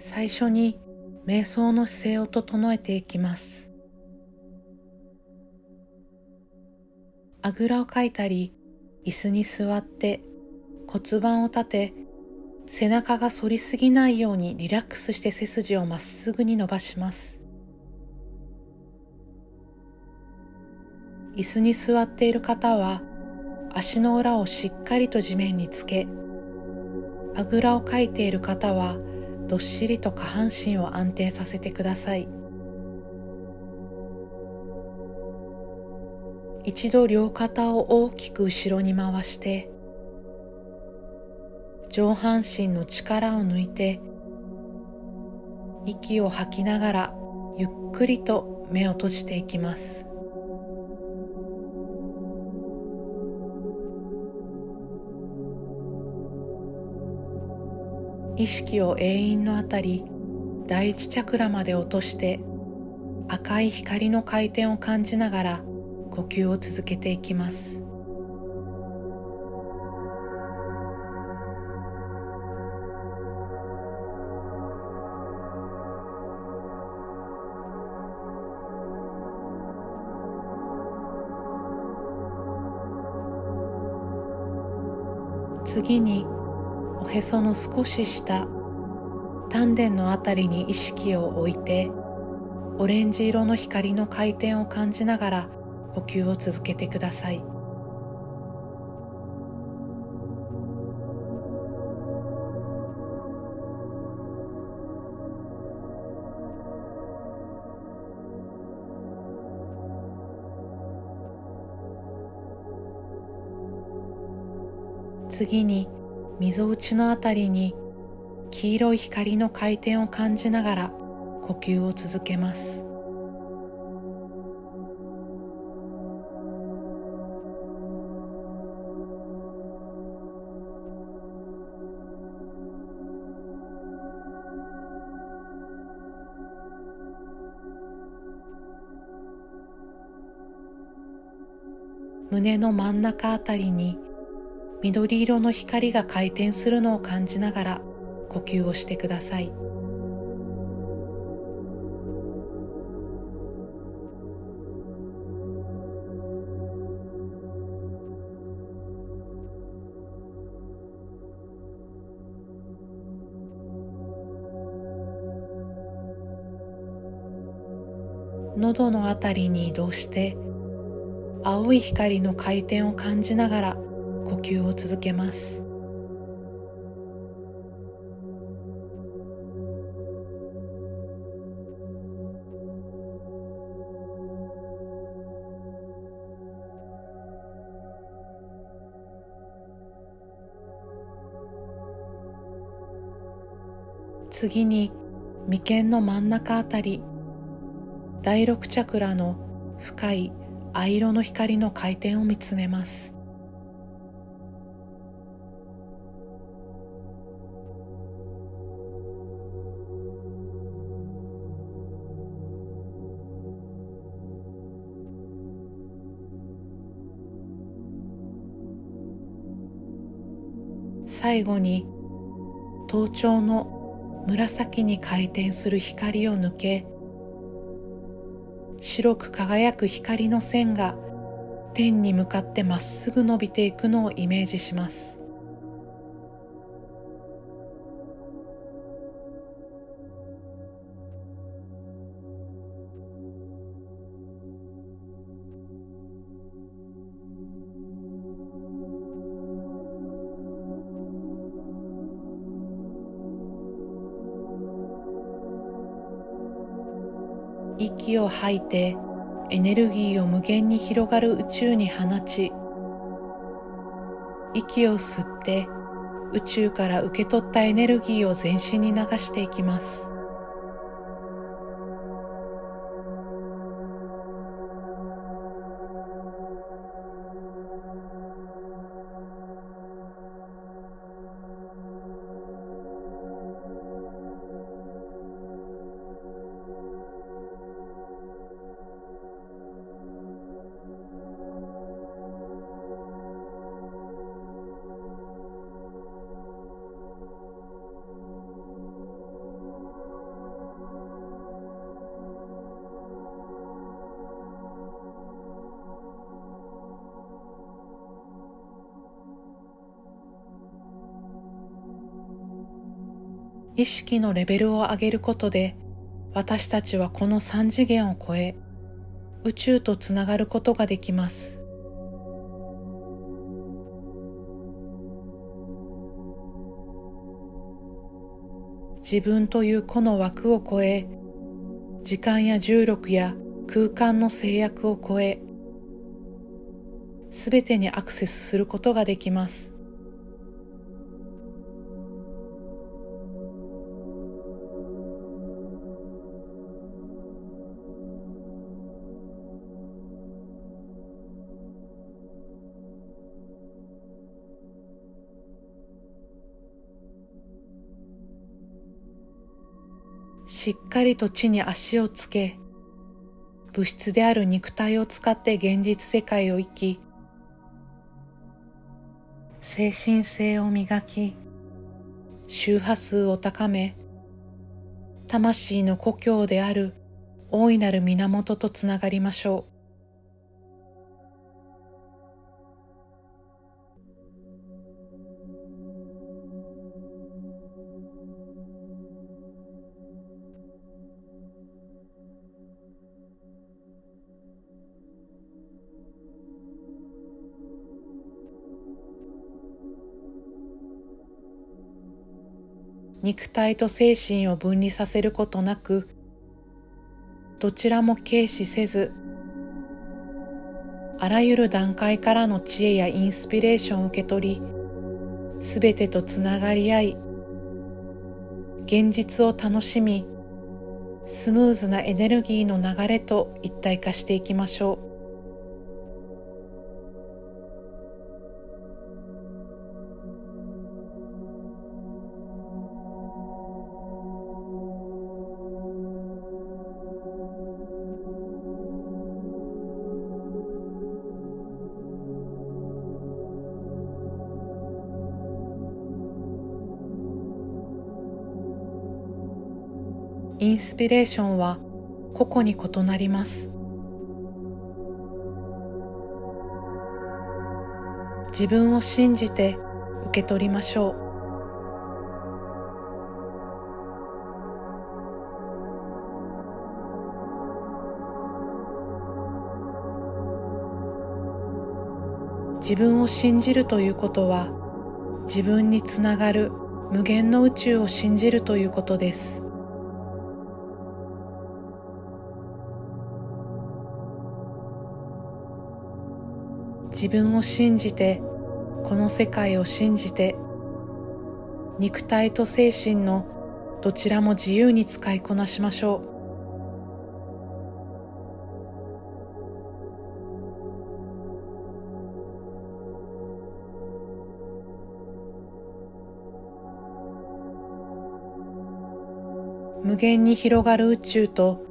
最初に瞑想の姿勢を整えていきます。あぐらをかいたり椅子に座って骨盤を立て背中が反りすぎないようにリラックスして背筋をまっすぐに伸ばします。椅子に座っている方は足の裏をしっかりと地面につけあぐらをかいている方はどっしりと下半身を安定させてください。一度両肩を大きく後ろに回して上半身の力を抜いて息を吐きながらゆっくりと目を閉じていきます。意識を永遠のあたり第一チャクラまで落として赤い光の回転を感じながら呼吸を続けていきます。次にへその少し下丹田のあたりに意識を置いてオレンジ色の光の回転を感じながら呼吸を続けてください。次にみぞおちのあたりに黄色い光の回転を感じながら呼吸を続けます。胸の真ん中あたりに緑色の光が回転するのを感じながら呼吸をしてください。喉のあたりに移動して青い光の回転を感じながら呼吸を続けます。次に眉間の真ん中あたり第六チャクラの深い藍色の光の回転を見つめます。最後に頭頂の紫に回転する光を抜け白く輝く光の線が天に向かってまっすぐ伸びていくのをイメージします。息を吐いてエネルギーを無限に広がる宇宙に放ち息を吸って宇宙から受け取ったエネルギーを全身に流していきます。意識のレベルを上げることで私たちはこの三次元を超え宇宙とつながることができます。自分というこの枠を超え時間や重力や空間の制約を超えすべてにアクセスすることができます。しっかりと地に足をつけ、物質である肉体を使って現実世界を生き、精神性を磨き、周波数を高め、魂の故郷である大いなる源とつながりましょう。肉体と精神を分離させることなくどちらも軽視せずあらゆる段階からの知恵やインスピレーションを受け取りすべてとつながり合い現実を楽しみスムーズなエネルギーの流れと一体化していきましょう。インスピレーションは個々に異なります。自分を信じて受け取りましょう。自分を信じるということは自分につながる無限の宇宙を信じるということです。自分を信じてこの世界を信じて肉体と精神のどちらも自由に使いこなしましょう。無限に広がる宇宙と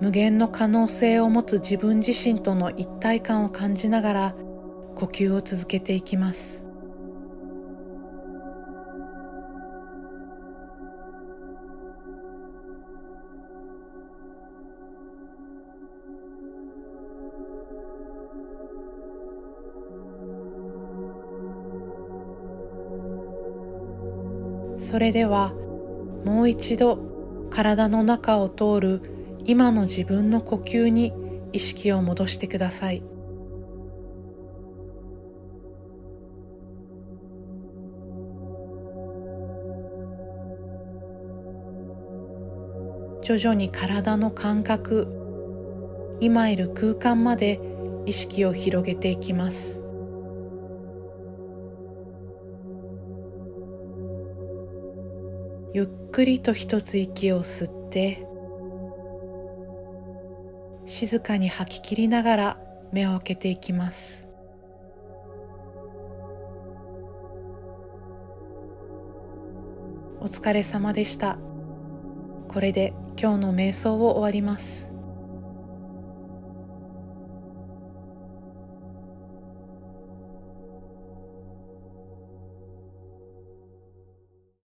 無限の可能性を持つ自分自身との一体感を感じながら呼吸を続けていきますそれではもう一度体の中を通る今の自分の呼吸に意識を戻してください。徐々に体の感覚今いる空間まで意識を広げていきますゆっくりと一つ息を吸って静かに吐き切りながら目を開けていきますお疲れ様でした。これで今日の瞑想を終わります。